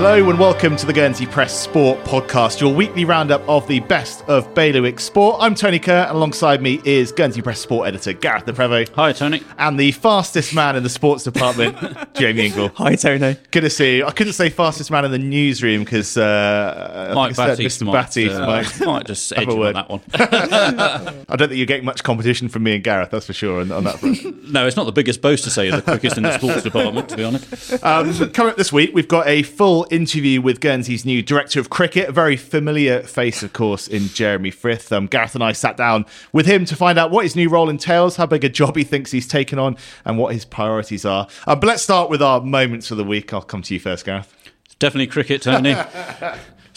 Hello and welcome to the Guernsey Press Sport Podcast, your weekly roundup of the best of bailiwick sport. I'm Tony Kerr, and alongside me is Guernsey Press Sport editor Gareth Le Prevost. Hi, Tony. And the fastest man in the sports department, Jamie Ingle. Hi, Tony. Good to see you. I couldn't say fastest man in the newsroom because uh, Mike Batty, Mr. might, Batty uh, might, might just edge a word. on that one. I don't think you're getting much competition from me and Gareth, that's for sure, on, on that front. no, it's not the biggest boast to say you're the quickest in the sports department, to be honest. Um, coming up this week, we've got a full interview with Guernsey's new director of cricket, a very familiar face, of course, in Jeremy Frith. Um, Gareth and I sat down with him to find out what his new role entails, how big a job he thinks he's taken on, and what his priorities are. Uh, but let's start with our moments of the week. I'll come to you first, Gareth. Definitely cricket, Tony.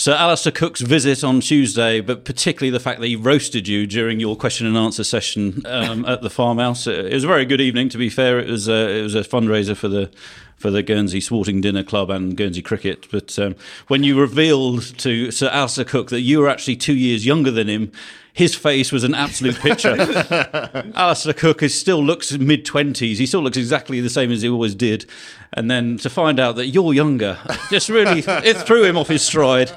So Alastair Cook's visit on Tuesday, but particularly the fact that he roasted you during your question and answer session um, at the farmhouse. It was a very good evening. To be fair, it was a, it was a fundraiser for the for the Guernsey Sporting Dinner Club and Guernsey Cricket. But um, when you revealed to Sir Alastair Cook that you were actually two years younger than him, his face was an absolute picture. Alastair Cook is still looks mid twenties. He still looks exactly the same as he always did. And then to find out that you're younger, just really it threw him off his stride.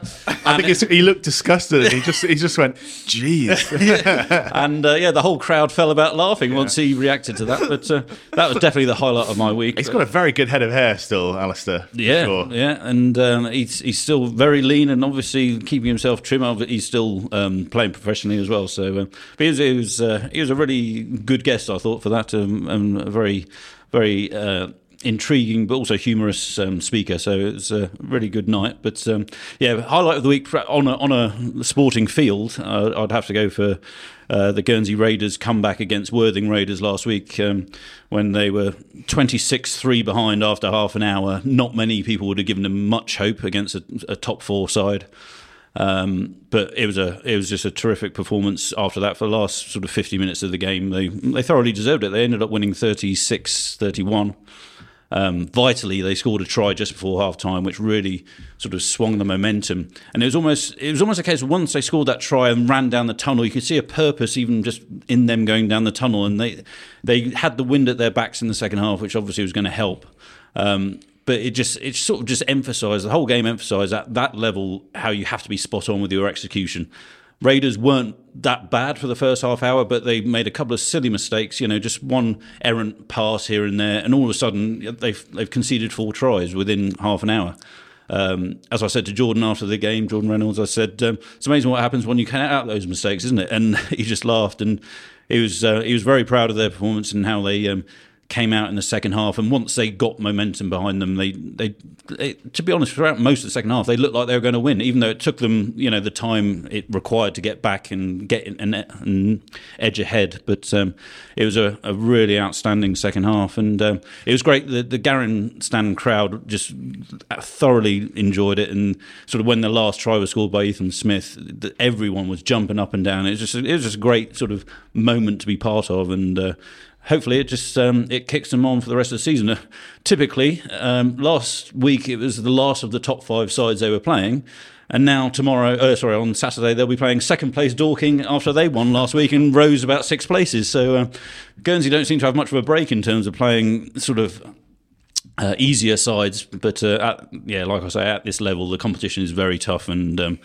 I think it's, he looked disgusted and he just he just went, "Jeez." and uh, yeah, the whole crowd fell about laughing once he reacted to that. But uh, that was definitely the highlight of my week. He's got a very good head of hair still, Alastair. Yeah, sure. yeah, and um, he's he's still very lean and obviously keeping himself trim. He's still um, playing professionally as well. So, um, but he was he was, uh, he was a really good guest, I thought, for that, um, and a very very. Intriguing, but also humorous um, speaker. So it was a really good night. But um, yeah, highlight of the week on a, on a sporting field, uh, I'd have to go for uh, the Guernsey Raiders comeback against Worthing Raiders last week um, when they were 26 3 behind after half an hour. Not many people would have given them much hope against a, a top four side. Um, but it was a it was just a terrific performance after that for the last sort of 50 minutes of the game. They they thoroughly deserved it. They ended up winning 36 31. Um, vitally, they scored a try just before half time, which really sort of swung the momentum. And it was almost it was almost a case of once they scored that try and ran down the tunnel, you could see a purpose even just in them going down the tunnel. And they they had the wind at their backs in the second half, which obviously was going to help. Um, but it just it sort of just emphasised the whole game emphasised at that level how you have to be spot on with your execution. Raiders weren't that bad for the first half hour, but they made a couple of silly mistakes. You know, just one errant pass here and there, and all of a sudden they've they've conceded four tries within half an hour. Um, as I said to Jordan after the game, Jordan Reynolds, I said, um, "It's amazing what happens when you cut out those mistakes, isn't it?" And he just laughed, and he was uh, he was very proud of their performance and how they. Um, came out in the second half, and once they got momentum behind them, they, they, they, to be honest, throughout most of the second half, they looked like they were going to win, even though it took them, you know, the time it required to get back and get in, and, edge ahead. But um, it was a, a, really outstanding second half, and um, it was great. The, the Garin stand crowd just thoroughly enjoyed it, and sort of when the last try was scored by Ethan Smith, everyone was jumping up and down. It was just, it was just a great sort of moment to be part of, and. Uh, hopefully it just um, it kicks them on for the rest of the season. Uh, typically, um, last week it was the last of the top five sides they were playing, and now tomorrow, uh, sorry, on Saturday they'll be playing second place Dorking after they won last week and rose about six places. So uh, Guernsey don't seem to have much of a break in terms of playing sort of. Uh, easier sides, but uh, at, yeah, like I say, at this level, the competition is very tough, and um,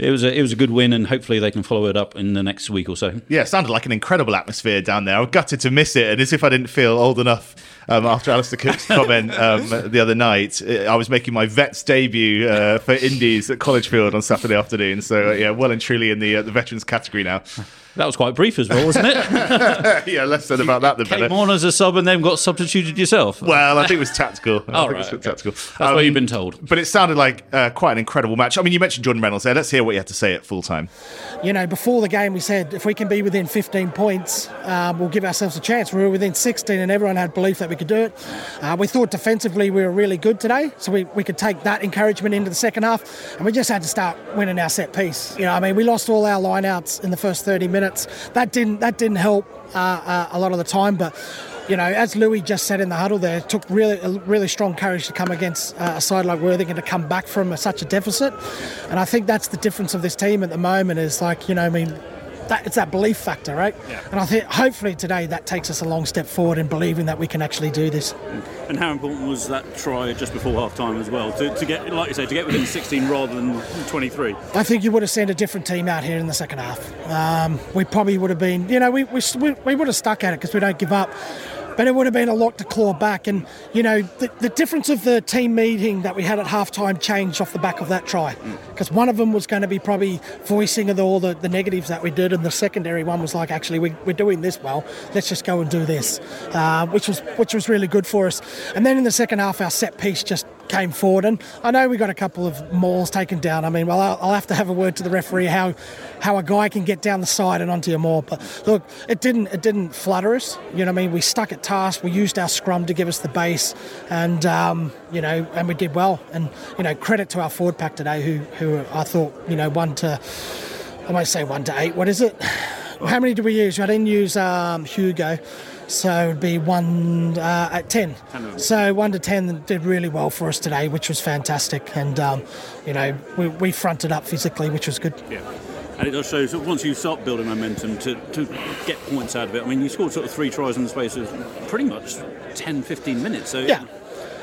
it was a it was a good win, and hopefully they can follow it up in the next week or so. Yeah, it sounded like an incredible atmosphere down there. I was gutted to miss it, and as if I didn't feel old enough um, after Alastair Cook's comment um, the other night. I was making my vets debut uh, for Indies at College Field on Saturday afternoon. So uh, yeah, well and truly in the uh, the veterans category now. That was quite brief as well, wasn't it? yeah, less said about that the Came better. on as a sub and then got substituted yourself. Well, I think it was tactical. I Oh, think right, it was okay. tactical. That's Um, what you've been told. But it sounded like uh, quite an incredible match. I mean, you mentioned Jordan Reynolds there. Let's hear what you had to say at full time. you know, before the game, we said if we can be within 15 points, um, we'll give ourselves a chance. We were within 16, and everyone had belief that we could do it. Uh, we thought defensively we were really good today, so we, we could take that encouragement into the second half, and we just had to start winning our set piece. You know, I mean, we lost all our lineouts in the first 30 minutes. That didn't that didn't help uh, uh, a lot of the time, but. You know, as Louis just said in the huddle, there it took really, really strong courage to come against uh, a side like Worthing and to come back from such a deficit. And I think that's the difference of this team at the moment. Is like, you know, I mean, that it's that belief factor, right? Yeah. And I think hopefully today that takes us a long step forward in believing that we can actually do this. And how important was that try just before half time as well to, to get, like you say, to get within 16 rather than 23? I think you would have seen a different team out here in the second half. Um, we probably would have been, you know, we, we, we, we would have stuck at it because we don't give up. But it would have been a lot to claw back. And, you know, the, the difference of the team meeting that we had at halftime changed off the back of that try. Because one of them was going to be probably voicing all the, the negatives that we did. And the secondary one was like, actually, we, we're doing this well. Let's just go and do this, uh, which, was, which was really good for us. And then in the second half, our set piece just came forward. And I know we got a couple of mauls taken down. I mean, well, I'll, I'll have to have a word to the referee how how a guy can get down the side and onto your maul. But look, it didn't it didn't flutter us. You know, what I mean, we stuck at task. We used our scrum to give us the base, and um, you know, and we did well. And you know, credit to our forward pack today, who who I thought you know one to I might say one to eight. What is it? How many did we use? I didn't use um, Hugo. So it'd be one uh, at 10. So one to 10 did really well for us today, which was fantastic. And, um, you know, we, we fronted up physically, which was good. Yeah. And it does show so once you start building momentum to, to get points out of it. I mean, you scored sort of three tries in the space of pretty much 10, 15 minutes. So Yeah.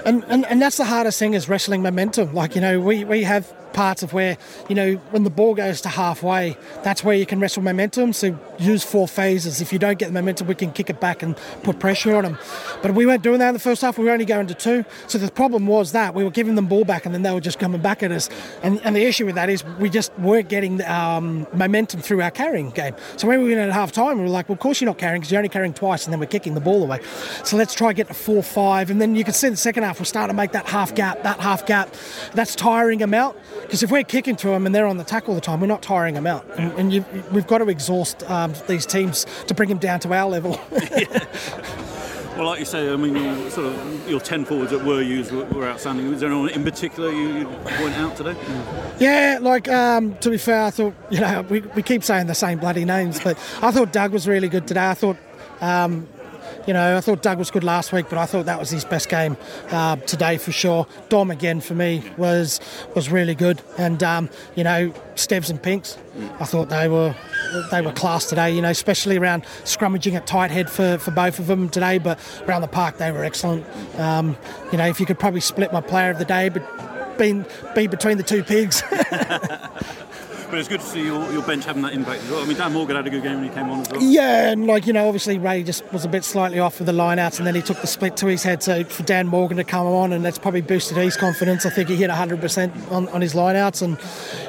And, and, and that's the hardest thing is wrestling momentum. Like, you know, we, we have parts of where, you know, when the ball goes to halfway, that's where you can wrestle momentum. So use four phases. If you don't get the momentum, we can kick it back and put pressure on them. But we weren't doing that in the first half. We were only going to two. So the problem was that we were giving them ball back and then they were just coming back at us. And, and the issue with that is we just weren't getting um, momentum through our carrying game. So when we went at half time, we were like, well, of course you're not carrying because you're only carrying twice and then we're kicking the ball away. So let's try get to four, five. And then you can see in the second half, we're starting to make that half gap, that half gap. That's tiring them out. Because if we're kicking to them and they're on the tack all the time, we're not tiring them out. And, and you, we've got to exhaust um, these teams to bring them down to our level. Well, like you say, I mean, your, sort of your 10 forwards that were used were, were outstanding. Was there anyone in particular you, you'd point out today? Yeah, like um, to be fair, I thought you know we, we keep saying the same bloody names, but I thought Doug was really good today. I thought. Um, you know, I thought Doug was good last week, but I thought that was his best game uh, today for sure. Dom again for me was was really good, and um, you know, Stevs and Pinks, I thought they were they were class today. You know, especially around scrummaging at tight head for, for both of them today, but around the park they were excellent. Um, you know, if you could probably split my player of the day, but been be between the two pigs. But it's good to see your, your bench having that impact as well. I mean, Dan Morgan had a good game when he came on as well. Yeah, and like you know, obviously Ray just was a bit slightly off with the lineouts, and then he took the split to his head. So for Dan Morgan to come on, and that's probably boosted his confidence. I think he hit 100% on, on his lineouts, and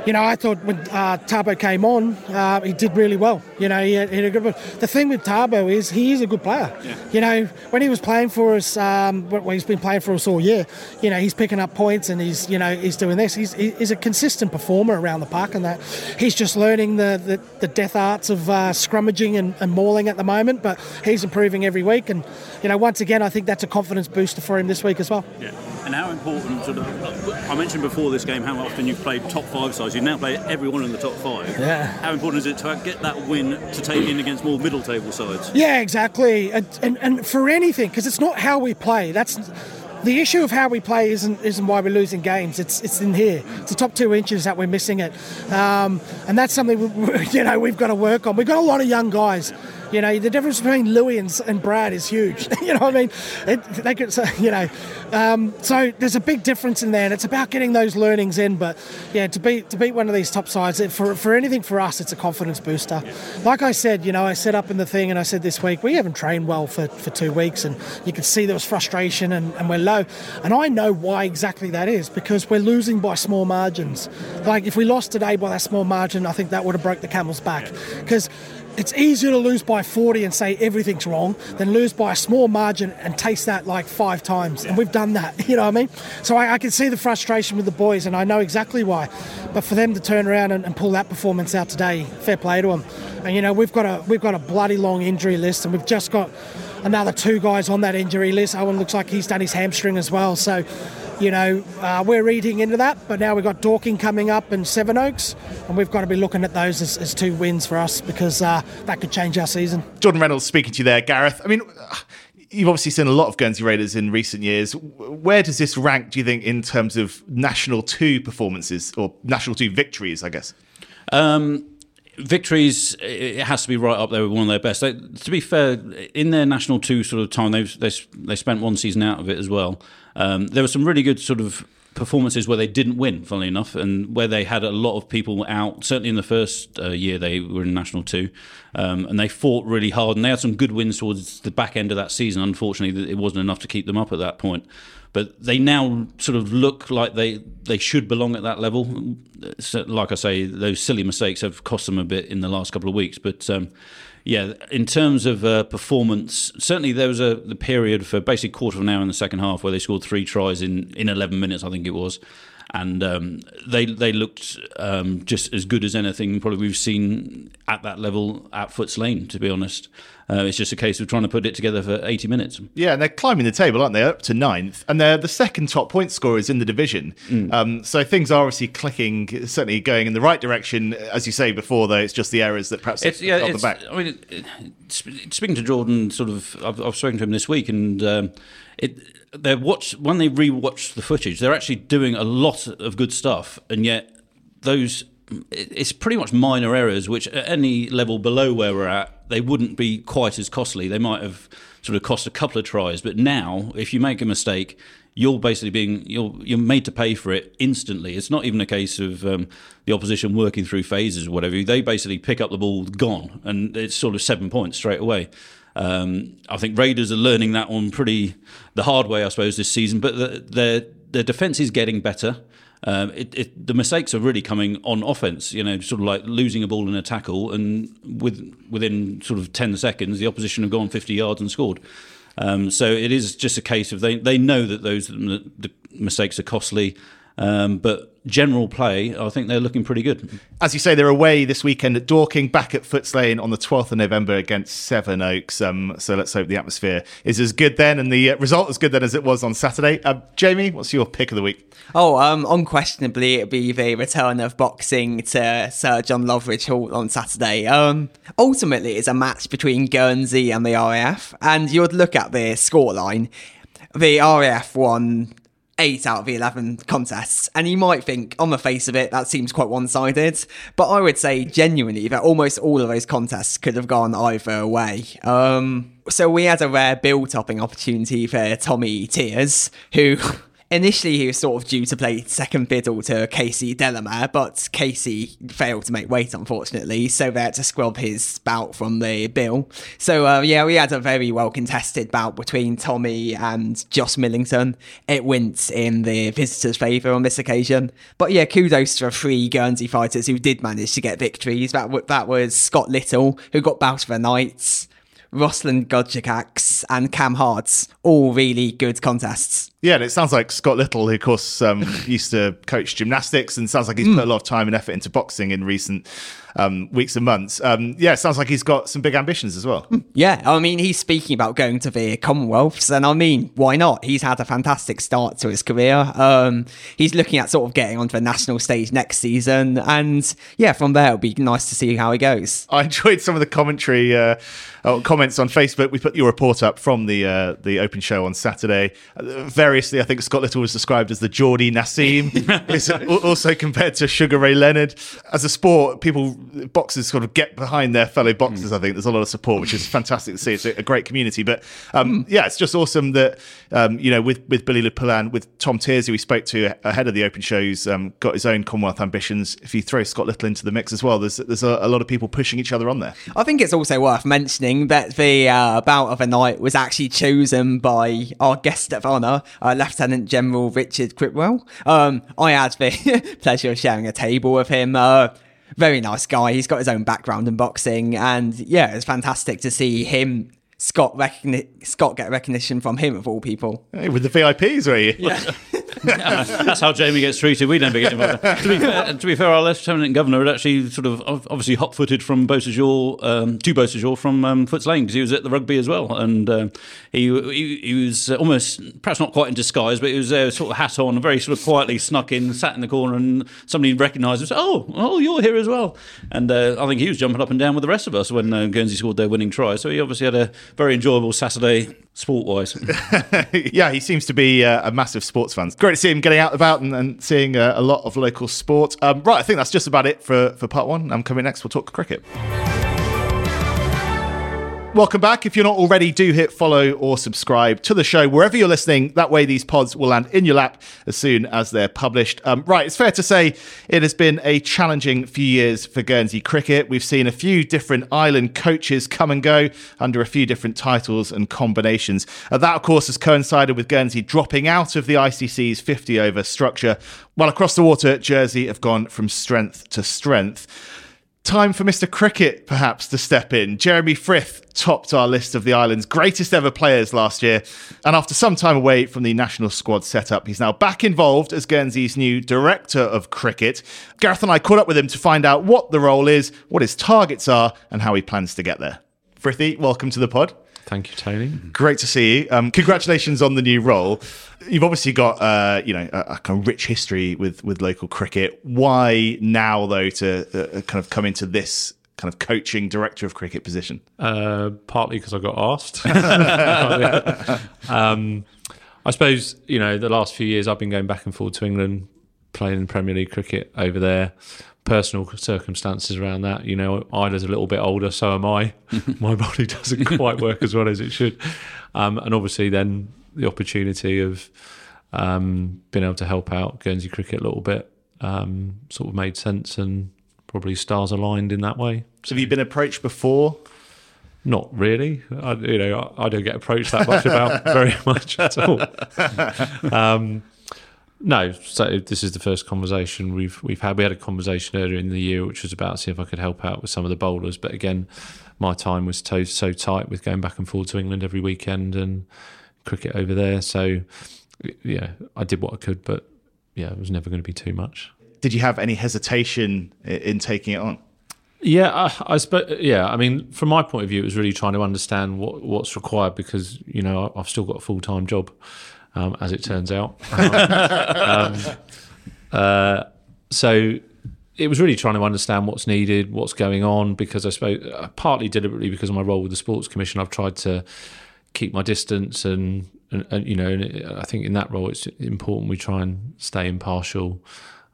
you know, I thought when uh, Tabo came on, uh, he did really well. You know, he had, he had a good. The thing with Tabo is he is a good player. You know, when he was playing for us, um, well, he's been playing for us all year. You know, he's picking up points, and he's you know he's doing this. He's he's a consistent performer around the park, and that he's just learning the, the, the death arts of uh, scrummaging and, and mauling at the moment, but he's improving every week. And, you know, once again, I think that's a confidence booster for him this week as well. Yeah. And how important, sort of, I mentioned before this game how often you've played top five sides. You now play everyone in the top five. Yeah. How important is it to get that win to take in against more middle table sides? Yeah, exactly. And, and, and for anything, because it's not how we play. That's the issue of how we play isn't isn't why we're losing games. It's it's in here. It's the top two inches that we're missing it, um, and that's something we, you know we've got to work on. We've got a lot of young guys. You know, the difference between Louis and, and Brad is huge. you know what I mean? It, they could, so, you know, um, so there's a big difference in there, and it's about getting those learnings in. But yeah, to beat to beat one of these top sides, for for anything for us, it's a confidence booster. Like I said, you know, I set up in the thing, and I said this week we haven't trained well for, for two weeks, and you could see there was frustration, and, and we're low. And I know why exactly that is because we're losing by small margins. Like if we lost today by that small margin, I think that would have broke the camel's back because it's easier to lose by 40 and say everything's wrong than lose by a small margin and taste that like five times. And we've done that, you know what I mean? So I, I can see the frustration with the boys and I know exactly why. But for them to turn around and, and pull that performance out today, fair play to them. And you know, we've got a we've got a bloody long injury list and we've just got another two guys on that injury list. Owen looks like he's done his hamstring as well. So you know, uh, we're eating into that, but now we've got Dorking coming up and Sevenoaks, and we've got to be looking at those as, as two wins for us because uh, that could change our season. Jordan Reynolds speaking to you there, Gareth. I mean, you've obviously seen a lot of Guernsey Raiders in recent years. Where does this rank, do you think, in terms of National 2 performances or National 2 victories, I guess? Um, victories, it has to be right up there with one of their best. They, to be fair, in their national two sort of time, they they they spent one season out of it as well. Um, there were some really good sort of performances where they didn't win, funnily enough, and where they had a lot of people out. Certainly in the first uh, year they were in National Two, um, and they fought really hard, and they had some good wins towards the back end of that season. Unfortunately, it wasn't enough to keep them up at that point. But they now sort of look like they, they should belong at that level. So, like I say, those silly mistakes have cost them a bit in the last couple of weeks. But um, yeah, in terms of uh, performance, certainly there was a the period for basically quarter of an hour in the second half where they scored three tries in, in 11 minutes, I think it was. And um, they they looked um, just as good as anything probably we've seen at that level at Footes Lane, to be honest. Uh, it's just a case of trying to put it together for 80 minutes. Yeah, and they're climbing the table, aren't they? Up to ninth, and they're the second top point scorers in the division. Mm. Um, so things are obviously clicking, certainly going in the right direction. As you say before, though, it's just the errors that perhaps it's, yeah, it's, the back. I mean, it, speaking to Jordan, sort of, I've, I've spoken to him this week, and um, it they're watch when they rewatch the footage, they're actually doing a lot of good stuff, and yet those it's pretty much minor errors, which at any level below where we're at, they wouldn't be quite as costly. They might have sort of cost a couple of tries, but now if you make a mistake, you're basically being you're you're made to pay for it instantly. It's not even a case of um, the opposition working through phases or whatever. They basically pick up the ball, gone, and it's sort of seven points straight away. Um, I think Raiders are learning that one pretty the hard way, I suppose, this season. But the, their their defense is getting better. Um, it, it, the mistakes are really coming on offense. You know, sort of like losing a ball in a tackle, and with within sort of ten seconds, the opposition have gone fifty yards and scored. Um, so it is just a case of they they know that those the mistakes are costly. Um, but general play, I think they're looking pretty good. As you say, they're away this weekend at Dorking, back at Footes Lane on the 12th of November against Sevenoaks. Um, so let's hope the atmosphere is as good then and the uh, result as good then as it was on Saturday. Uh, Jamie, what's your pick of the week? Oh, um, unquestionably, it'd be the return of boxing to Sir John Loveridge Hall on Saturday. Um, ultimately, it's a match between Guernsey and the RAF, and you'd look at the scoreline. The RAF won eight out of the 11 contests. And you might think, on the face of it, that seems quite one sided. But I would say genuinely that almost all of those contests could have gone either way. Um, so we had a rare bill topping opportunity for Tommy Tears, who Initially, he was sort of due to play second fiddle to Casey Delamere, but Casey failed to make weight, unfortunately, so they had to scrub his bout from the bill. So, uh, yeah, we had a very well contested bout between Tommy and Joss Millington. It went in the visitors' favour on this occasion. But yeah, kudos to the three Guernsey fighters who did manage to get victories. That, that was Scott Little, who got bout of the Knights. Roslan Godjakax and Cam Hards, all really good contests. Yeah, and it sounds like Scott Little, who of course um, used to coach gymnastics, and sounds like he's mm. put a lot of time and effort into boxing in recent um, weeks and months. Um, yeah, it sounds like he's got some big ambitions as well. Yeah, I mean, he's speaking about going to the Commonwealths, and I mean, why not? He's had a fantastic start to his career. Um, he's looking at sort of getting onto the national stage next season, and yeah, from there it'll be nice to see how he goes. I enjoyed some of the commentary. Uh, comments on Facebook. We put your report up from the uh, the open show on Saturday. Uh, variously, I think Scott Little was described as the Geordie Naseem, also compared to Sugar Ray Leonard. As a sport, people boxers sort of get behind their fellow boxers. Mm. I think there's a lot of support, which is fantastic to see. It's a, great community. But um, mm. yeah, it's just awesome that um, you know with with Billy Le with Tom Tears, who we spoke to ahead of the open shows, um, got his own Commonwealth ambitions. If you throw Scott Little into the mix as well, there's there's a, a lot of people pushing each other on there. I think it's also worth mentioning that the uh, bout of the night was actually chosen by our guest of honour, uh, Lieutenant General Richard Cripwell. Um, I had the pleasure of sharing a table with him. Uh, very nice guy. He's got his own background in boxing, and yeah, it's fantastic to see him Scott recogni- Scott get recognition from him of all people. Hey, with the VIPs, are you? Yeah. That's how Jamie gets treated. We never get involved. to, be fair, to be fair, our Lieutenant Governor had actually sort of obviously hot footed from Beausejour um, to Beausejour from um, Footes Lane because he was at the rugby as well. And uh, he, he, he was almost, perhaps not quite in disguise, but he was there sort of hat on, very sort of quietly snuck in, sat in the corner, and somebody recognised him and said, Oh, oh, you're here as well. And uh, I think he was jumping up and down with the rest of us when uh, Guernsey scored their winning try. So he obviously had a very enjoyable Saturday sport wise. yeah, he seems to be uh, a massive sports fan. Great to see him getting out about and, and seeing uh, a lot of local sport. Um, right, I think that's just about it for, for part one. I'm coming next. We'll talk cricket. Welcome back. If you're not already, do hit follow or subscribe to the show wherever you're listening. That way, these pods will land in your lap as soon as they're published. Um, right, it's fair to say it has been a challenging few years for Guernsey cricket. We've seen a few different island coaches come and go under a few different titles and combinations. Uh, that, of course, has coincided with Guernsey dropping out of the ICC's 50 over structure, while across the water, Jersey have gone from strength to strength time for Mr. Cricket perhaps to step in. Jeremy Frith topped our list of the island's greatest ever players last year, and after some time away from the national squad setup, he's now back involved as Guernsey's new director of cricket. Gareth and I caught up with him to find out what the role is, what his targets are, and how he plans to get there. Frithy, welcome to the pod. Thank you, Tony. Great to see you. Um, congratulations on the new role. You've obviously got uh, you know a, kind of rich history with with local cricket. Why now though to uh, kind of come into this kind of coaching director of cricket position? Uh, partly because I got asked. um, I suppose you know the last few years I've been going back and forth to England, playing Premier League cricket over there personal circumstances around that. You know, Isla's a little bit older, so am I. My body doesn't quite work as well as it should. Um, and obviously, then the opportunity of um, being able to help out Guernsey cricket a little bit um, sort of made sense and probably stars aligned in that way. So have you been approached before? Not really. I, you know, I, I don't get approached that much about very much at all. No, so this is the first conversation we've we've had. We had a conversation earlier in the year, which was about see if I could help out with some of the bowlers. But again, my time was so, so tight with going back and forth to England every weekend and cricket over there. So yeah, I did what I could, but yeah, it was never going to be too much. Did you have any hesitation in taking it on? Yeah, I, I suppose. Yeah, I mean, from my point of view, it was really trying to understand what what's required because you know I've still got a full time job um, as it turns out. um, uh, so it was really trying to understand what's needed, what's going on, because I suppose uh, partly deliberately because of my role with the Sports Commission, I've tried to keep my distance and, and, and you know, and I think in that role it's important we try and stay impartial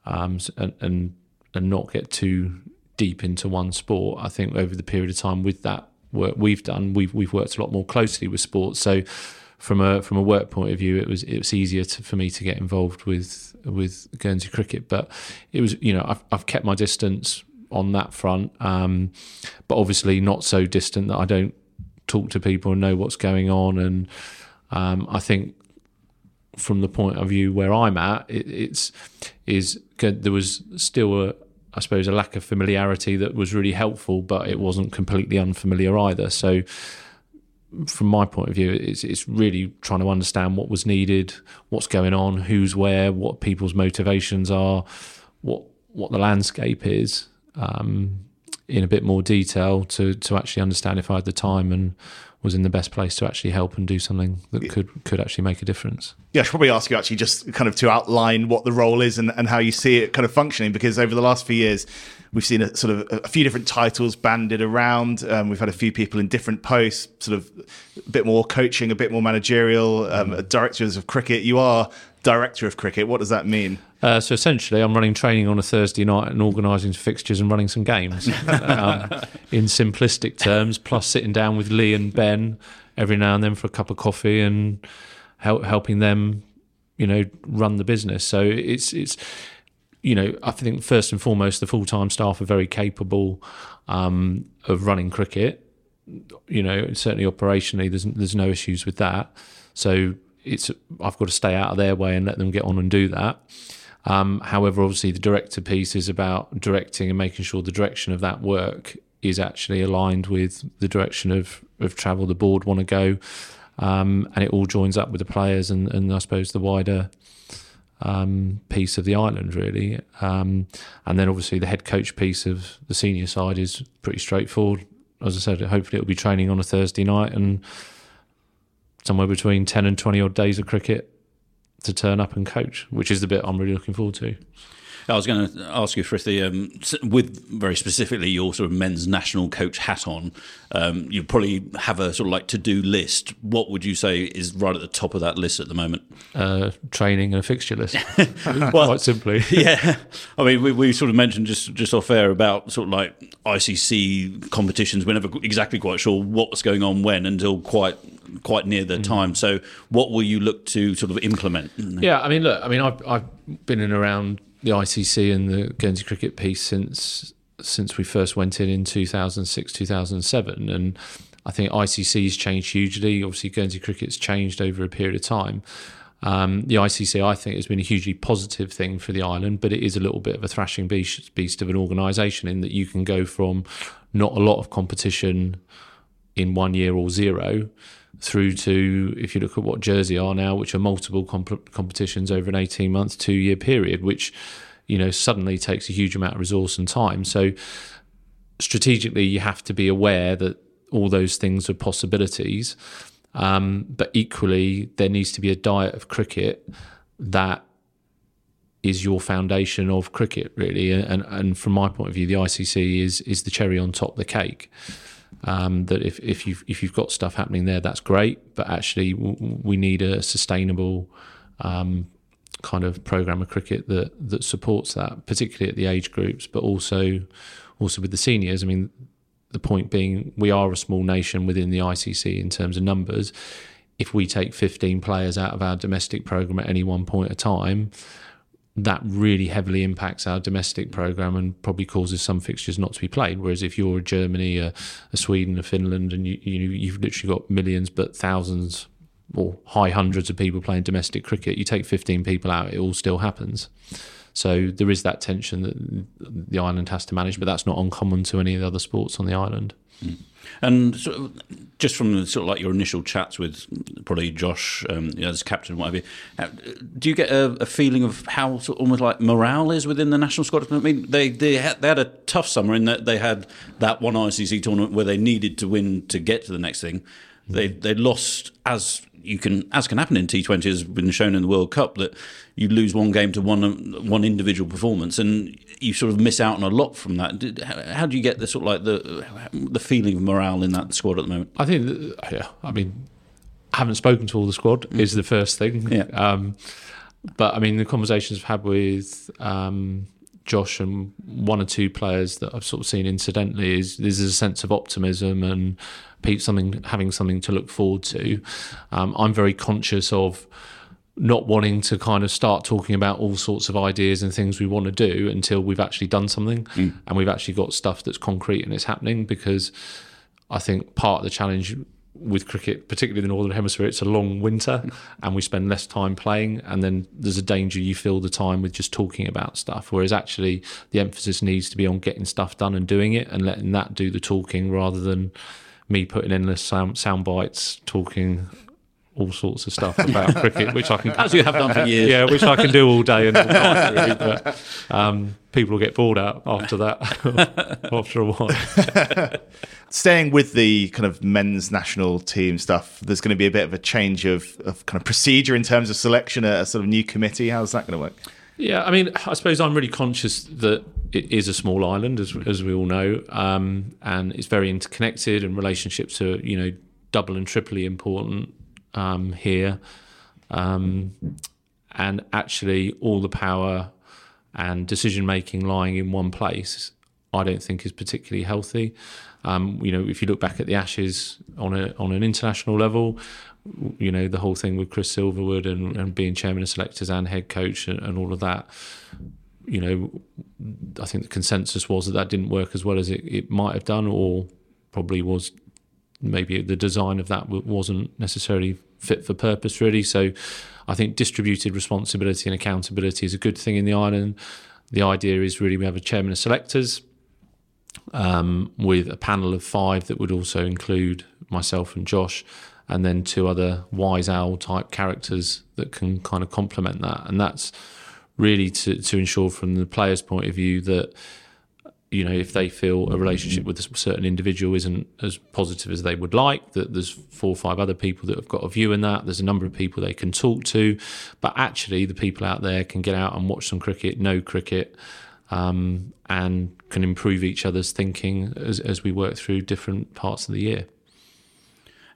um, and, and and not get too deep into one sport. I think over the period of time with that work we've done, we've we've worked a lot more closely with sports. So from a from a work point of view, it was it was easier to, for me to get involved with with Guernsey cricket. But it was you know I've, I've kept my distance on that front, um, but obviously not so distant that I don't talk to people and know what's going on. And um, I think from the point of view where I'm at, it, it's is there was still a I suppose a lack of familiarity that was really helpful, but it wasn't completely unfamiliar either. So from my point of view, it's, it's really trying to understand what was needed, what's going on, who's where, what people's motivations are, what what the landscape is, um, in a bit more detail to to actually understand if I had the time and was in the best place to actually help and do something that could could actually make a difference. Yeah, I should probably ask you actually just kind of to outline what the role is and, and how you see it kind of functioning because over the last few years we've seen a sort of a few different titles banded around. Um, we've had a few people in different posts, sort of a bit more coaching, a bit more managerial, um, directors of cricket. You are director of cricket. What does that mean? Uh, so essentially, I'm running training on a Thursday night and organising fixtures and running some games. um, in simplistic terms, plus sitting down with Lee and Ben every now and then for a cup of coffee and help, helping them, you know, run the business. So it's it's you know, I think first and foremost, the full time staff are very capable um, of running cricket. You know, certainly operationally, there's there's no issues with that. So it's I've got to stay out of their way and let them get on and do that. Um, however, obviously, the director piece is about directing and making sure the direction of that work is actually aligned with the direction of, of travel the board want to go. Um, and it all joins up with the players and, and I suppose the wider um, piece of the island, really. Um, and then obviously the head coach piece of the senior side is pretty straightforward. As I said, hopefully it'll be training on a Thursday night and somewhere between 10 and 20 odd days of cricket to turn up and coach, which is the bit I'm really looking forward to. I was going to ask you, Frithie, um, with very specifically your sort of men's national coach hat on, um, you probably have a sort of like to do list. What would you say is right at the top of that list at the moment? Uh, training and a fixture list. well, quite simply. yeah, I mean, we, we sort of mentioned just just off air about sort of like ICC competitions. We're never exactly quite sure what's going on when until quite quite near the mm. time. So, what will you look to sort of implement? Yeah, I mean, look, I mean, I've, I've been in around the ICC and the Guernsey cricket piece since since we first went in in 2006 2007 and I think ICC's changed hugely. Obviously Guernsey cricket's changed over a period of time. Um, the ICC I think has been a hugely positive thing for the island but it is a little bit of a thrashing beast, beast of an organisation in that you can go from not a lot of competition in one year or zero through to if you look at what Jersey are now, which are multiple comp- competitions over an eighteen month, two year period, which you know suddenly takes a huge amount of resource and time. So strategically, you have to be aware that all those things are possibilities, um, but equally there needs to be a diet of cricket that is your foundation of cricket really. And and from my point of view the ICC is is the cherry on top of the cake um, that if, if you've if you've got stuff happening there, that's great. But actually, we need a sustainable um, kind of program of cricket that that supports that, particularly at the age groups, but also also with the seniors. I mean, the point being, we are a small nation within the ICC in terms of numbers. If we take 15 players out of our domestic program at any one point of time, that really heavily impacts our domestic program and probably causes some fixtures not to be played. Whereas if you're a Germany, a, a Sweden, a Finland, and you, you you've literally got millions but thousands or high hundreds of people playing domestic cricket, you take 15 people out, it all still happens. So there is that tension that the island has to manage, but that's not uncommon to any of the other sports on the island. Mm. And sort of just from sort of like your initial chats with probably Josh um, you know, as captain, whatever, uh, do you get a, a, feeling of how sort of almost like morale is within the national squad? I mean, they they had, they had a tough summer in that they had that one ICC tournament where they needed to win to get to the next thing. They they lost as you can as can happen in T20 has been shown in the World Cup that you lose one game to one one individual performance and you sort of miss out on a lot from that. How do you get the sort of like the the feeling of morale in that squad at the moment? I think yeah, I mean I haven't spoken to all the squad mm. is the first thing. Yeah. Um, but I mean the conversations I've had with um, Josh and one or two players that I've sort of seen incidentally is there's a sense of optimism and something having something to look forward to. Um, I'm very conscious of not wanting to kind of start talking about all sorts of ideas and things we want to do until we've actually done something mm. and we've actually got stuff that's concrete and it's happening because I think part of the challenge with cricket, particularly the Northern Hemisphere, it's a long winter and we spend less time playing. And then there's a danger you fill the time with just talking about stuff. Whereas actually, the emphasis needs to be on getting stuff done and doing it and letting that do the talking rather than me putting endless sound, sound bites talking all sorts of stuff about cricket, which I can as you have done for years. Yeah, which I can do all day and all night. Really, but um, people will get bored out after that after a while. Staying with the kind of men's national team stuff, there's going to be a bit of a change of, of kind of procedure in terms of selection at a sort of new committee. How's that going to work? Yeah, I mean, I suppose I'm really conscious that it is a small island, as as we all know, um, and it's very interconnected, and relationships are you know double and triply important um, here, um, and actually all the power and decision making lying in one place, I don't think is particularly healthy. Um, you know, if you look back at the Ashes on a on an international level, you know the whole thing with Chris Silverwood and, and being chairman of selectors and head coach and, and, all of that. You know, I think the consensus was that that didn't work as well as it, it might have done, or probably was maybe the design of that wasn't necessarily fit for purpose, really. So, I think distributed responsibility and accountability is a good thing in the island. The idea is really we have a chairman of selectors um, with a panel of five that would also include myself and Josh and then two other wise owl type characters that can kind of complement that. And that's really to, to ensure from the player's point of view that you know, if they feel a relationship with a certain individual isn't as positive as they would like, that there's four or five other people that have got a view in that. There's a number of people they can talk to, but actually, the people out there can get out and watch some cricket, know cricket, um, and can improve each other's thinking as, as we work through different parts of the year.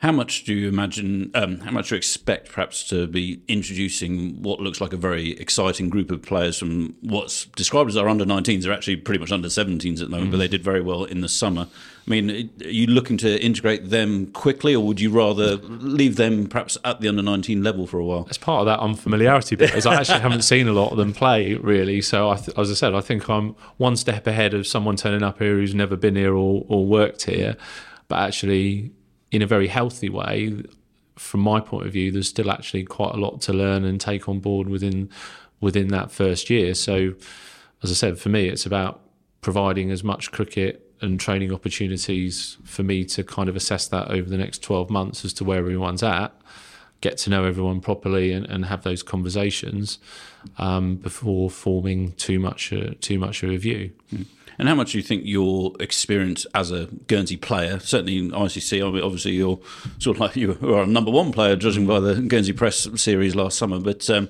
How much do you imagine? Um, how much do you expect, perhaps, to be introducing what looks like a very exciting group of players from what's described as our under 19s? They're actually pretty much under 17s at the moment, mm. but they did very well in the summer. I mean, are you looking to integrate them quickly, or would you rather leave them perhaps at the under 19 level for a while? As part of that unfamiliarity, because I actually haven't seen a lot of them play really. So, I th- as I said, I think I'm one step ahead of someone turning up here who's never been here or, or worked here, but actually in a very healthy way, from my point of view, there's still actually quite a lot to learn and take on board within within that first year. So, as I said, for me, it's about providing as much cricket and training opportunities for me to kind of assess that over the next 12 months as to where everyone's at, get to know everyone properly, and, and have those conversations um, before forming too much uh, too much a view. Mm. And how much do you think your experience as a Guernsey player, certainly in ICC, obviously you're sort of like you are a number one player, judging by the Guernsey Press series last summer, but um,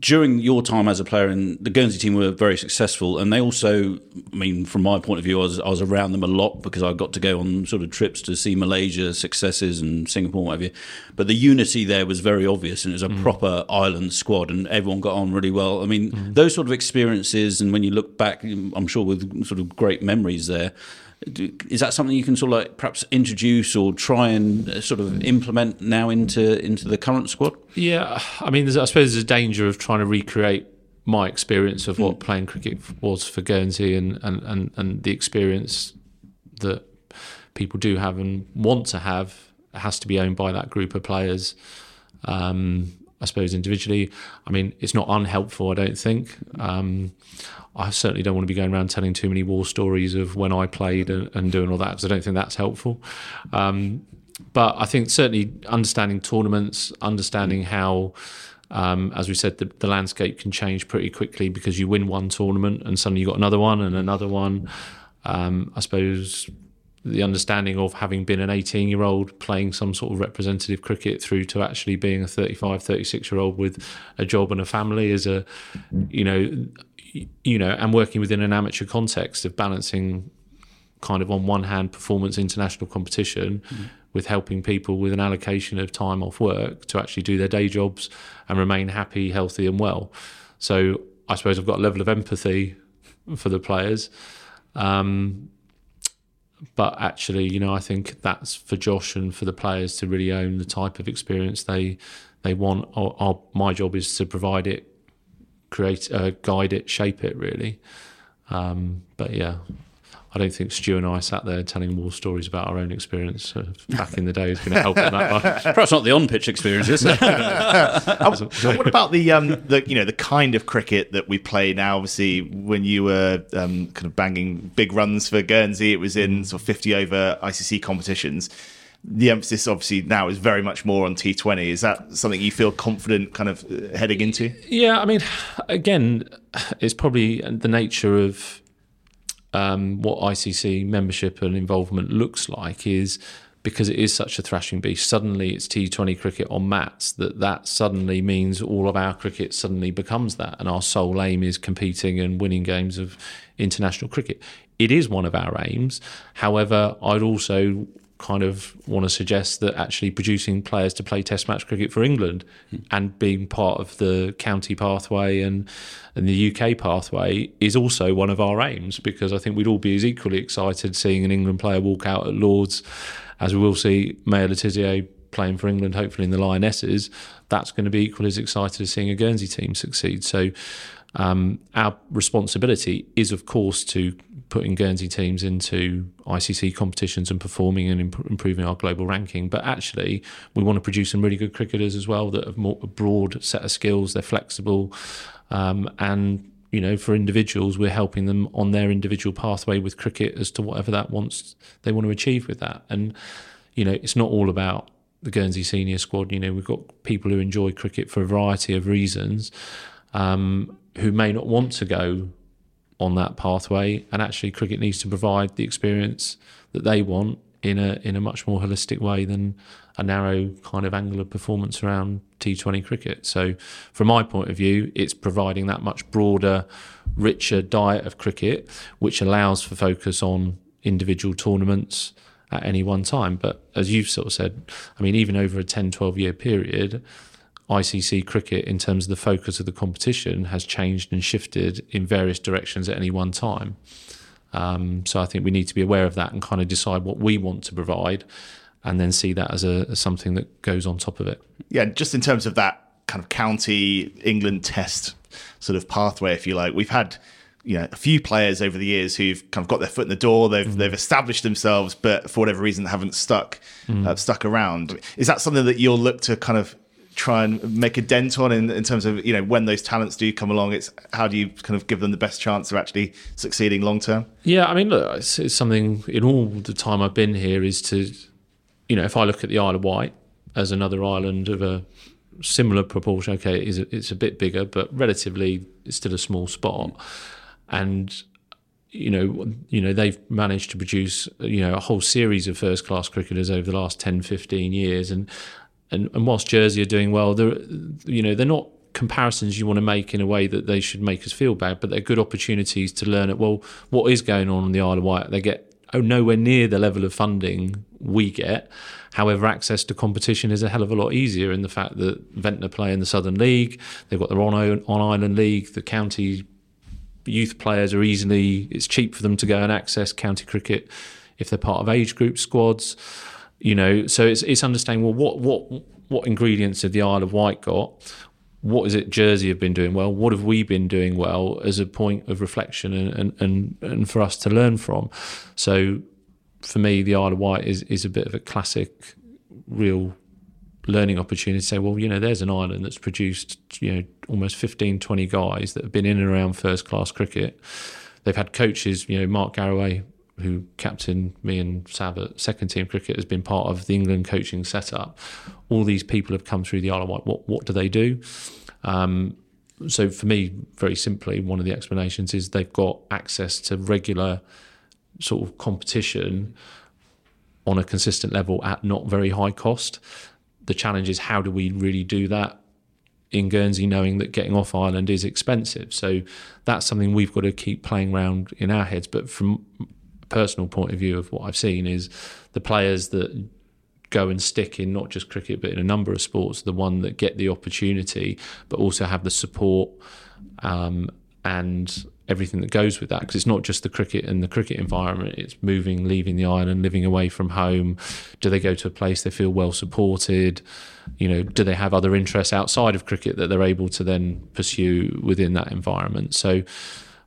during your time as a player in the Guernsey team were very successful, and they also, I mean, from my point of view, I was, I was around them a lot because I got to go on sort of trips to see Malaysia successes and Singapore, whatever. But the unity there was very obvious, and it was a mm. proper island squad, and everyone got on really well. I mean, mm. those sort of experiences, and when you look back, I'm sure with sort of great memories there is that something you can sort of like perhaps introduce or try and uh, sort of implement now into into the current squad? Yeah, I mean, I suppose there's a danger of trying to recreate my experience of what mm. playing cricket was for Guernsey and, and, and, and the experience that people do have and want to have has to be owned by that group of players. Um, I suppose individually, I mean, it's not unhelpful. I don't think. Um, I certainly don't want to be going around telling too many war stories of when I played and, and doing all that because I don't think that's helpful. Um, but I think certainly understanding tournaments, understanding how, um, as we said, the, the, landscape can change pretty quickly because you win one tournament and suddenly you've got another one and another one. Um, I suppose the understanding of having been an 18 year old playing some sort of representative cricket through to actually being a 35 36 year old with a job and a family is a you know you know, and working within an amateur context of balancing kind of on one hand performance international competition mm-hmm. with helping people with an allocation of time off work to actually do their day jobs and remain happy, healthy, and well. So I suppose I've got a level of empathy for the players. Um, but actually, you know, I think that's for Josh and for the players to really own the type of experience they they want. Or, or my job is to provide it create, uh, guide it, shape it really. Um, but yeah, I don't think Stu and I sat there telling war stories about our own experience uh, back in the day is going to help in that much. Perhaps not the on-pitch experiences. what about the um, the you know the kind of cricket that we play now? Obviously, when you were um, kind of banging big runs for Guernsey, it was in sort of fifty over ICC competitions the emphasis obviously now is very much more on T20. Is that something you feel confident kind of uh, heading into? Yeah, I mean, again, it's probably the nature of um, what ICC membership and involvement looks like is because it is such a thrashing beast. Suddenly, it's T20 cricket on mats. That that suddenly means all of our cricket suddenly becomes that, and our sole aim is competing and winning games of international cricket. It is one of our aims. However, I'd also kind of want to suggest that actually producing players to play Test match cricket for England mm. and being part of the county pathway and and the UK pathway is also one of our aims because I think we'd all be as equally excited seeing an England player walk out at Lords as we will see Maya Le Tissier playing for England, hopefully in the Lionesses. That's going to be equally as excited as seeing a Guernsey team succeed. So um, our responsibility is, of course, to putting Guernsey teams into ICC competitions and performing and imp- improving our global ranking. But actually, we want to produce some really good cricketers as well that have more, a broad set of skills. They're flexible, um, and you know, for individuals, we're helping them on their individual pathway with cricket as to whatever that wants they want to achieve with that. And you know, it's not all about the Guernsey senior squad. You know, we've got people who enjoy cricket for a variety of reasons. Um, who may not want to go on that pathway, and actually cricket needs to provide the experience that they want in a in a much more holistic way than a narrow kind of angle of performance around T20 cricket. So, from my point of view, it's providing that much broader, richer diet of cricket, which allows for focus on individual tournaments at any one time. But as you've sort of said, I mean, even over a 10, 12 year period, ICC cricket, in terms of the focus of the competition, has changed and shifted in various directions at any one time. Um, so I think we need to be aware of that and kind of decide what we want to provide, and then see that as, a, as something that goes on top of it. Yeah, just in terms of that kind of county England test sort of pathway, if you like, we've had you know a few players over the years who've kind of got their foot in the door. They've mm. they've established themselves, but for whatever reason haven't stuck mm. uh, stuck around. Is that something that you'll look to kind of try and make a dent on in, in terms of you know when those talents do come along it's how do you kind of give them the best chance of actually succeeding long term? Yeah i mean look it's, it's, something in all the time i've been here is to you know if i look at the isle of wight as another island of a similar proportion okay it's a, it's a bit bigger but relatively it's still a small spot. And you know, you know they've managed to produce you know a whole series of first class cricketers over the last 10, 15 years, and and, and whilst Jersey are doing well, they're you know they're not comparisons you want to make in a way that they should make us feel bad, but they're good opportunities to learn it. Well, what is going on in the Isle of Wight? They get oh, nowhere near the level of funding we get. However, access to competition is a hell of a lot easier in the fact that Ventnor play in the Southern League. They've got their on on island league. The county youth players are easily. It's cheap for them to go and access county cricket if they're part of age group squads you know so it's it's understanding well what what what ingredients have the Isle of Wight got? What is it Jersey have been doing well? What have we been doing well as a point of reflection and and and, and for us to learn from? So for me the Isle of Wight is is a bit of a classic real learning opportunity to say well you know there's an island that's produced you know almost 15 20 guys that have been in and around first class cricket. They've had coaches you know Mark Garaway who captained me and Sav at second team cricket, has been part of the England coaching setup. All these people have come through the Isle of Wight. What what do they do? Um, so for me, very simply, one of the explanations is they've got access to regular sort of competition on a consistent level at not very high cost. The challenge is how do we really do that in Guernsey, knowing that getting off island is expensive. So that's something we've got to keep playing around in our heads. But from personal point of view of what I've seen is the players that go and stick in not just cricket but in a number of sports, the one that get the opportunity but also have the support um, and everything that goes with that. Because it's not just the cricket and the cricket environment it's moving leaving the island living away from home. Do they go to a place they feel well supported? You know do they have other interests outside of cricket that they're able to then pursue within that environment? So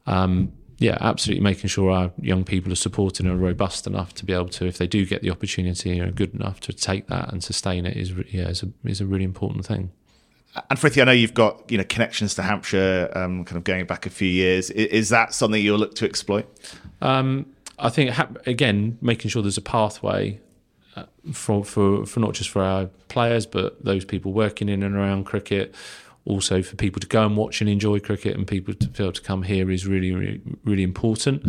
um, yeah, absolutely making sure our young people are supported and are robust enough to be able to, if they do get the opportunity, are good enough to take that and sustain it is yeah is a is a really important thing. And Frithie, I know you've got you know connections to Hampshire, um, kind of going back a few years. Is, is that something you'll look to exploit? Um, I think again, making sure there's a pathway uh, for for for not just for our players, but those people working in and around cricket also for people to go and watch and enjoy cricket and people to be able to come here is really really, really important.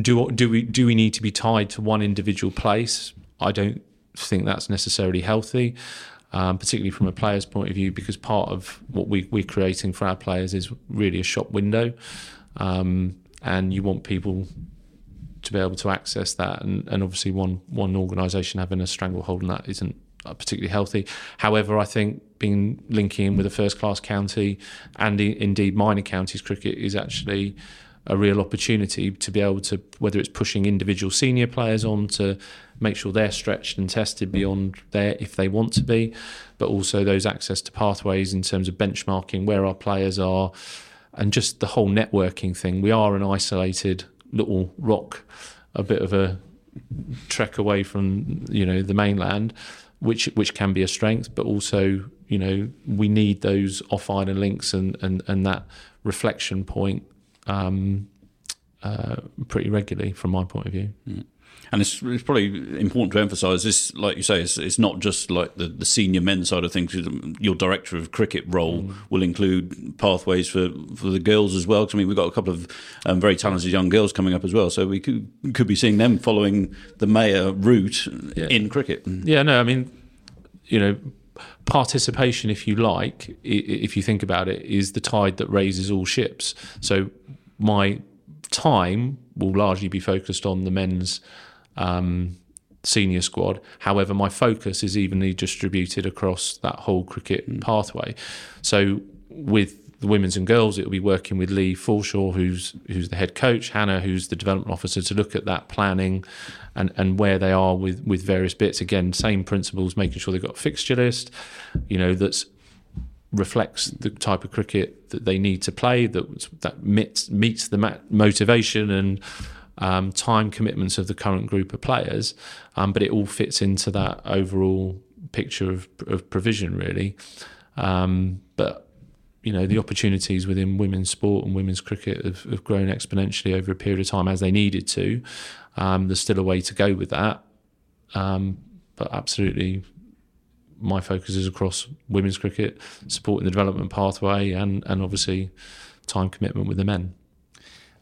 Do do we do we need to be tied to one individual place? I don't think that's necessarily healthy um, particularly from a player's point of view because part of what we, we're creating for our players is really a shop window um, and you want people to be able to access that. And, and obviously one one organisation having a stranglehold on that isn't particularly healthy. However, I think being linking in with a first class county and indeed minor counties cricket is actually a real opportunity to be able to whether it's pushing individual senior players on to make sure they're stretched and tested beyond there if they want to be, but also those access to pathways in terms of benchmarking where our players are and just the whole networking thing. We are an isolated little rock, a bit of a trek away from you know the mainland which which can be a strength, but also you know we need those off island links and and and that reflection point um, uh, pretty regularly from my point of view. Mm. And it's, it's probably important to emphasise this, like you say, it's, it's not just like the, the senior men's side of things. Your director of cricket role mm. will include pathways for, for the girls as well. Because I mean, we've got a couple of um, very talented young girls coming up as well, so we could could be seeing them following the Maya route yeah. in cricket. Yeah, no, I mean, you know, participation, if you like, if you think about it, is the tide that raises all ships. So my time will largely be focused on the men's um, senior squad. However, my focus is evenly distributed across that whole cricket mm. pathway. So with the women's and girls, it'll be working with Lee Forshaw, who's who's the head coach, Hannah, who's the development officer, to look at that planning and, and where they are with, with various bits. Again, same principles, making sure they've got a fixture list, you know, that's reflects the type of cricket that they need to play, that that meets, meets the motivation and um, time commitments of the current group of players, um, but it all fits into that overall picture of, of provision, really. Um, but you know the opportunities within women's sport and women's cricket have, have, grown exponentially over a period of time as they needed to. Um, there's still a way to go with that, um, but absolutely, my focus is across women's cricket, supporting the development pathway, and and obviously time commitment with the men.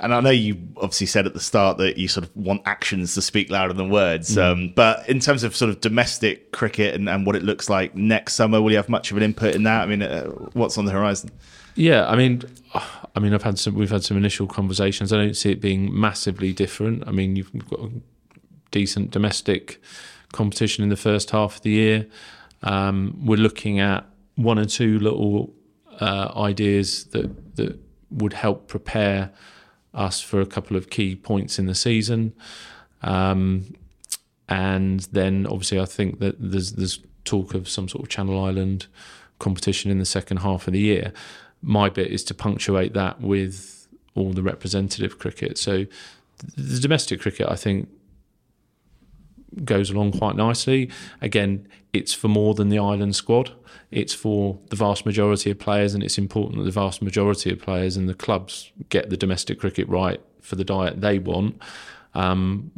And I know you obviously said at the start that you sort of want actions to speak louder than words. Mm. Um, but in terms of sort of domestic cricket and, and, what it looks like next summer, will you have much of an input in that? I mean, uh, what's on the horizon? Yeah, I mean, I mean, I've had some. We've had some initial conversations. I don't see it being massively different. I mean, you've got a decent domestic competition in the first half of the year. Um, we're looking at one or two little uh, ideas that that would help prepare us for a couple of key points in the season. Um, and then obviously I think that there's there's talk of some sort of Channel Island competition in the second half of the year. My bit is to punctuate that with all the representative cricket. So the domestic cricket, I think, goes along quite nicely. Again, it's for more than the island squad. It's for the vast majority of players, and it's important that the vast majority of players and the clubs get the domestic cricket right for the diet they want, um,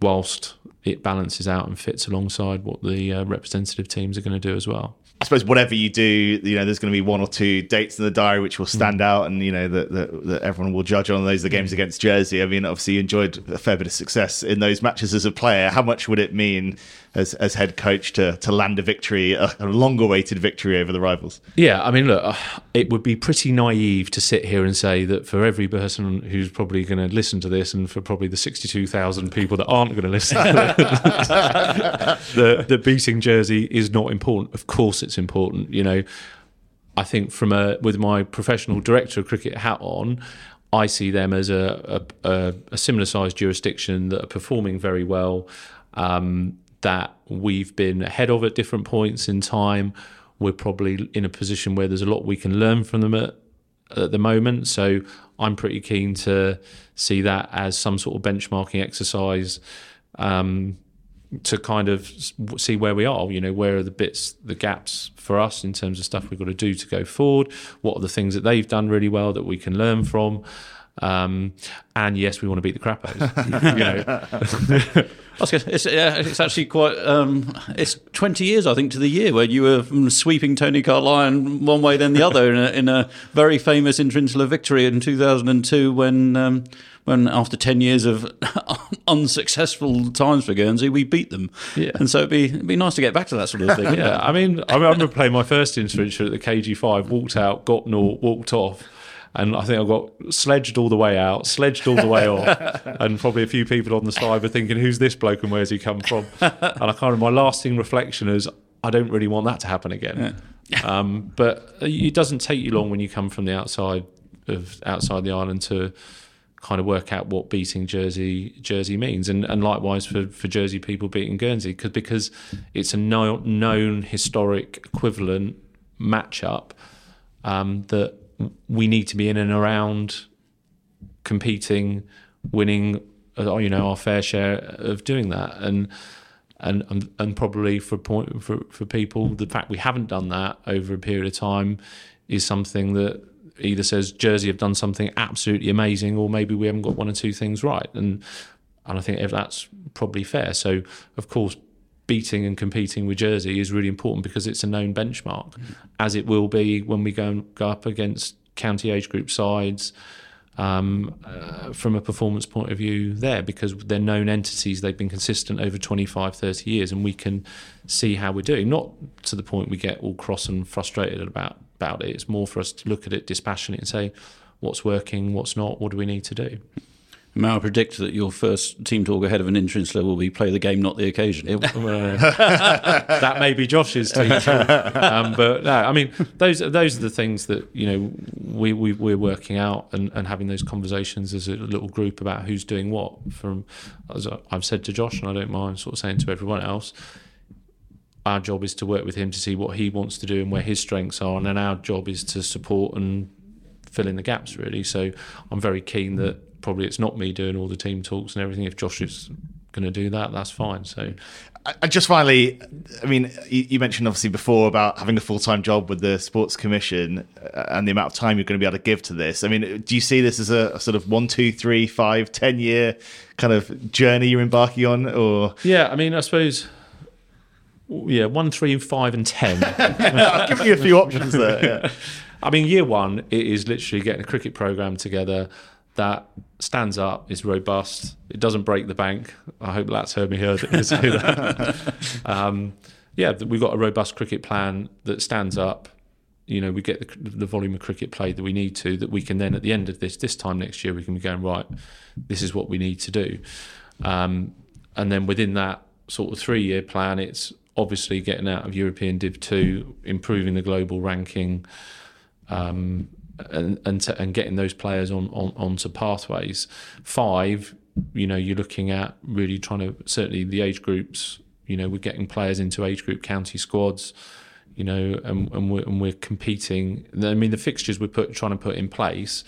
whilst it balances out and fits alongside what the uh, representative teams are going to do as well. I suppose whatever you do, you know, there's going to be one or two dates in the diary which will stand mm. out, and you know that, that, that everyone will judge on. Those the games mm. against Jersey. I mean, obviously, you enjoyed a fair bit of success in those matches as a player. How much would it mean as as head coach to to land a victory, a, a longer awaited victory over the rivals? Yeah, I mean, look, uh, it would be pretty naive to sit here and say that for every person who's probably going to listen to this, and for probably the sixty-two thousand people that aren't going to listen, the the beating Jersey is not important. Of course, it's important. You know, I think from a with my professional director of cricket hat on. I see them as a, a, a similar sized jurisdiction that are performing very well. Um, that we've been ahead of at different points in time. We're probably in a position where there's a lot we can learn from them at, at the moment. So I'm pretty keen to see that as some sort of benchmarking exercise um, to kind of see where we are. You know, where are the bits, the gaps for us in terms of stuff we've got to do to go forward? What are the things that they've done really well that we can learn from? Um, and yes, we want to beat the crap out you know. it's, it's actually quite. Um, it's twenty years, I think, to the year where you were sweeping Tony Carlyon one way then the other in a, in a very famous interinsular victory in two thousand and two when. Um, when after 10 years of unsuccessful times for Guernsey, we beat them. Yeah. And so it'd be, it'd be nice to get back to that sort of thing. yeah, I mean, I remember playing my first interinsular at the KG5, walked out, got naught, walked off and I think I got sledged all the way out, sledged all the way off, and probably a few people on the side were thinking, "Who's this bloke and where's he come from?" And I kind of my lasting reflection is, I don't really want that to happen again. Yeah. um, but it doesn't take you long when you come from the outside of outside the island to kind of work out what beating Jersey Jersey means, and and likewise for, for Jersey people beating Guernsey, because because it's a known, known historic equivalent matchup um, that we need to be in and around competing, winning, uh, you know, our fair share of doing that, and and and, and probably for point for for people, the fact we haven't done that over a period of time is something that either says Jersey have done something absolutely amazing, or maybe we haven't got one or two things right, and and I think that's probably fair. So, of course, beating and competing with Jersey is really important because it's a known benchmark, as it will be when we go, go up against county age group sides. Um, uh, from a performance point of view, there because they're known entities, they've been consistent over 25, 30 years, and we can see how we're doing. Not to the point we get all cross and frustrated about about it. It's more for us to look at it dispassionately and say, what's working, what's not, what do we need to do. May I predict that your first team talk ahead of an interinsular will be play the game, not the occasion? It, uh, that may be Josh's team um, but no, I mean those those are the things that you know we, we we're working out and, and having those conversations as a little group about who's doing what. From as I've said to Josh, and I don't mind sort of saying to everyone else, our job is to work with him to see what he wants to do and where his strengths are, and then our job is to support and fill in the gaps really. So I'm very keen that probably it's not me doing all the team talks and everything. If Josh is going to do that, that's fine. So, and just finally, I mean, you, mentioned obviously before about having a full time job with the Sports Commission uh, and the amount of time you're going to be able to give to this. I mean, do you see this as a, sort of one, two, three, five, ten year kind of journey you're embarking on, or? Yeah, I mean, I suppose. Yeah, one, three, five, and ten. I'll give you a few options there. Yeah. I mean, year one, it is literally getting a cricket program together, that stands up, is robust, it doesn't break the bank. I hope that's heard me heard say that. um, yeah, we've got a robust cricket plan that stands up. You know, we get the, the, volume of cricket played that we need to, that we can then at the end of this, this time next year, we can be going, right, this is what we need to do. Um, and then within that sort of three year plan, it's obviously getting out of European Div 2, improving the global ranking. Um, and and, to, and getting those players on, on onto pathways. Five, you know, you're looking at really trying to certainly the age groups. You know, we're getting players into age group county squads. You know, and, and we're and we're competing. I mean, the fixtures we're put, trying to put in place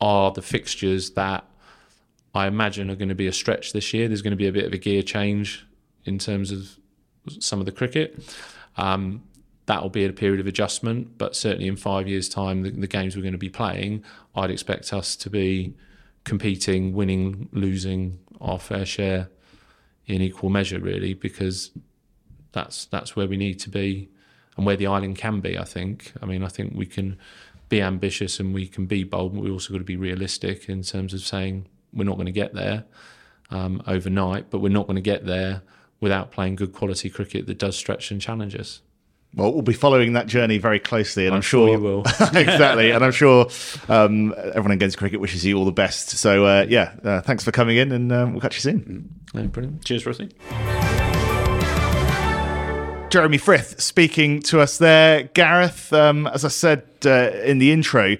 are the fixtures that I imagine are going to be a stretch this year. There's going to be a bit of a gear change in terms of some of the cricket. Um, that'll be a period of adjustment. But certainly in five years' time, the, the, games we're going to be playing, I'd expect us to be competing, winning, losing our fair share in equal measure, really, because that's that's where we need to be and where the island can be. I think. I mean, I think we can be ambitious and we can be bold, but we also got to be realistic in terms of saying we're not going to get there um, overnight, but we're not going to get there without playing good quality cricket that does stretch and challenge us. Well, we'll be following that journey very closely, and I'm, I'm sure, sure, you will. exactly, and I'm sure um, everyone in Guernsey Cricket wishes you all the best. So, uh, yeah, uh, thanks for coming in, and um, we'll catch you soon. Yeah, brilliant. Cheers, Rusty. Jeremy Frith speaking to us there. Gareth, um, as I said uh, in the intro,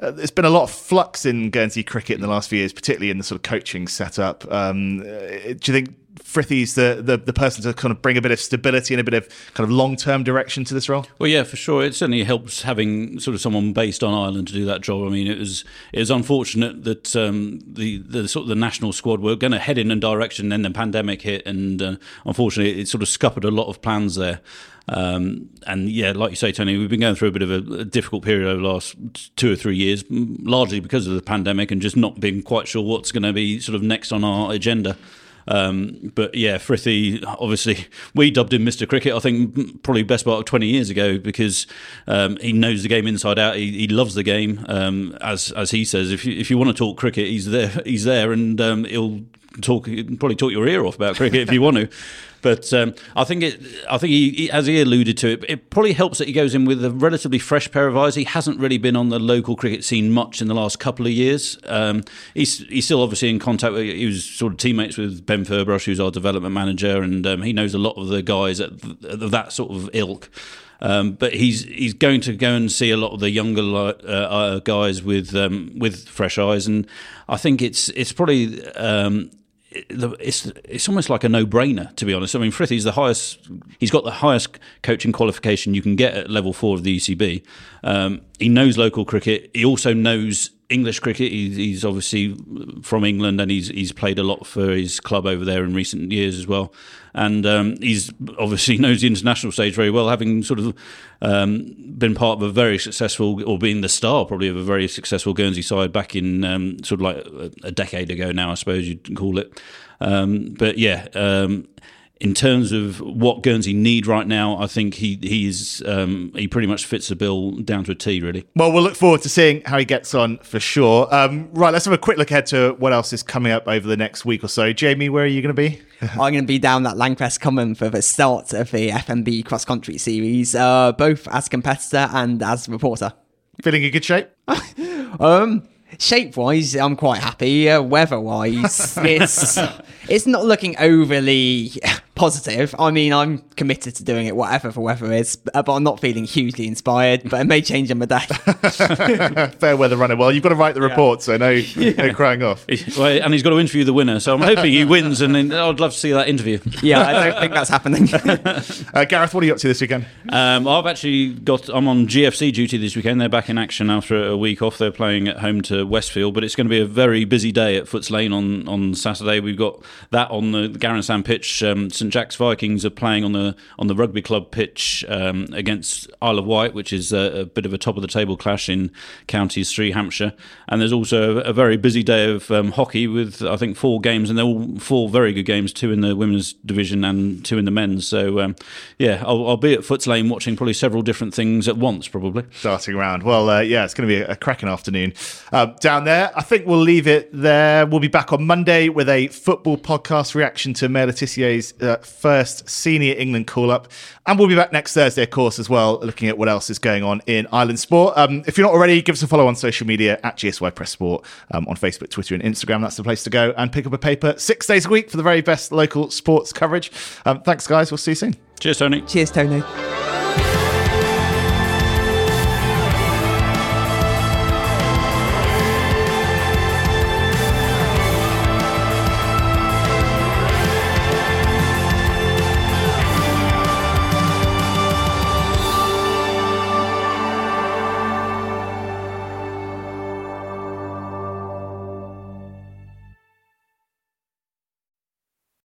uh, there's been a lot of flux in Guernsey cricket in the last few years, particularly in the sort of coaching setup. Um, uh, do you think Frithy's the, the, the person to kind of bring a bit of stability and a bit of kind of long term direction to this role? Well, yeah, for sure. It certainly helps having sort of someone based on island to do that job. I mean, it was it was unfortunate that um, the the sort of the national squad were going to head in a direction, and then the pandemic hit, and uh, unfortunately, it sort of scuppered a lot of plans there. Um, and yeah, like you say, Tony, we've been going through a bit of a, a, difficult period over the last two or three years, largely because of the pandemic and just not being quite sure what's going to be sort of next on our agenda. Um, but yeah, Frithie, obviously, we dubbed him Mr. Cricket, I think probably best part of 20 years ago because um, he knows the game inside out. He, he loves the game. Um, as as he says, if you, if you want to talk cricket, he's there, he's there and um, he'll talk, probably talk your ear off about cricket if you want to. But um, I think it. I think he, as he alluded to it, it probably helps that he goes in with a relatively fresh pair of eyes. He hasn't really been on the local cricket scene much in the last couple of years. Um, he's he's still obviously in contact. with He was sort of teammates with Ben Furbush, who's our development manager, and um, he knows a lot of the guys at, at that sort of ilk. Um, but he's he's going to go and see a lot of the younger uh, uh, guys with um, with fresh eyes, and I think it's it's probably um, it's it's almost like a no brainer to be honest. I mean, Frithie's the highest. He's got the highest coaching qualification you can get at level four of the ECB. Um, he knows local cricket. He also knows English cricket. He's, he's obviously from England, and he's he's played a lot for his club over there in recent years as well. And um, he's obviously knows the international stage very well, having sort of um, been part of a very successful, or being the star probably of a very successful Guernsey side back in um, sort of like a, a, decade ago now, I suppose you'd call it. Um, but yeah um, in terms of what Guernsey need right now, I think he he's um, he pretty much fits the bill down to a T, really. Well, we'll look forward to seeing how he gets on for sure. Um, right, let's have a quick look ahead to what else is coming up over the next week or so. Jamie, where are you going to be? I'm going to be down at L'Ancresse Common for the start of the FMB cross country series, uh, both as competitor and as reporter. Feeling in good shape? um, shape wise, I'm quite happy. Uh, weather wise, it's it's not looking overly positive. I mean, I'm committed to doing it, whatever the weather is, uh, but I'm not feeling hugely inspired. But it may change in my day. Fair weather runner. Well, you've got to write the report, so no, yeah. no crying off. Well, and he's got to interview the winner, so I'm hoping he wins, and then I'd love to see that interview. Yeah, I don't think that's happening. uh, Gareth, what are you up to this weekend? Um, I've actually got. I'm on GFC duty this weekend. They're back in action after a week off. They're playing at home to Westfield, but it's going to be a very busy day at Footes Lane on on Saturday. We've got that on the Garran Sand pitch. Um, St Jacques Vikings are playing on the on the rugby club pitch um, against Isle of Wight, which is a, a, bit of a top of the table clash in Counties Three, Hampshire. And there's also a, a very busy day of um, hockey with I think four games, and they're all four very good games, two in the women's division and two in the men's. So um, yeah, I'll, I'll, be at Footes Lane watching probably several different things at once, probably. Starting around. Well, uh, yeah, it's going to be a, a cracking afternoon uh, down there. I think we'll leave it there. We'll be back on Monday with a football podcast reaction to Maya Le Tissier's first senior England call up. And we'll be back next Thursday, of course, as well, looking at what else is going on in Island Sport. Um, if you're not already, give us a follow on social media at GSY Press Sport um, on Facebook, Twitter, and Instagram. That's the place to go and pick up a paper six days a week for the very best local sports coverage. Um, thanks, guys. We'll see you soon. Cheers, Tony. Cheers, Tony.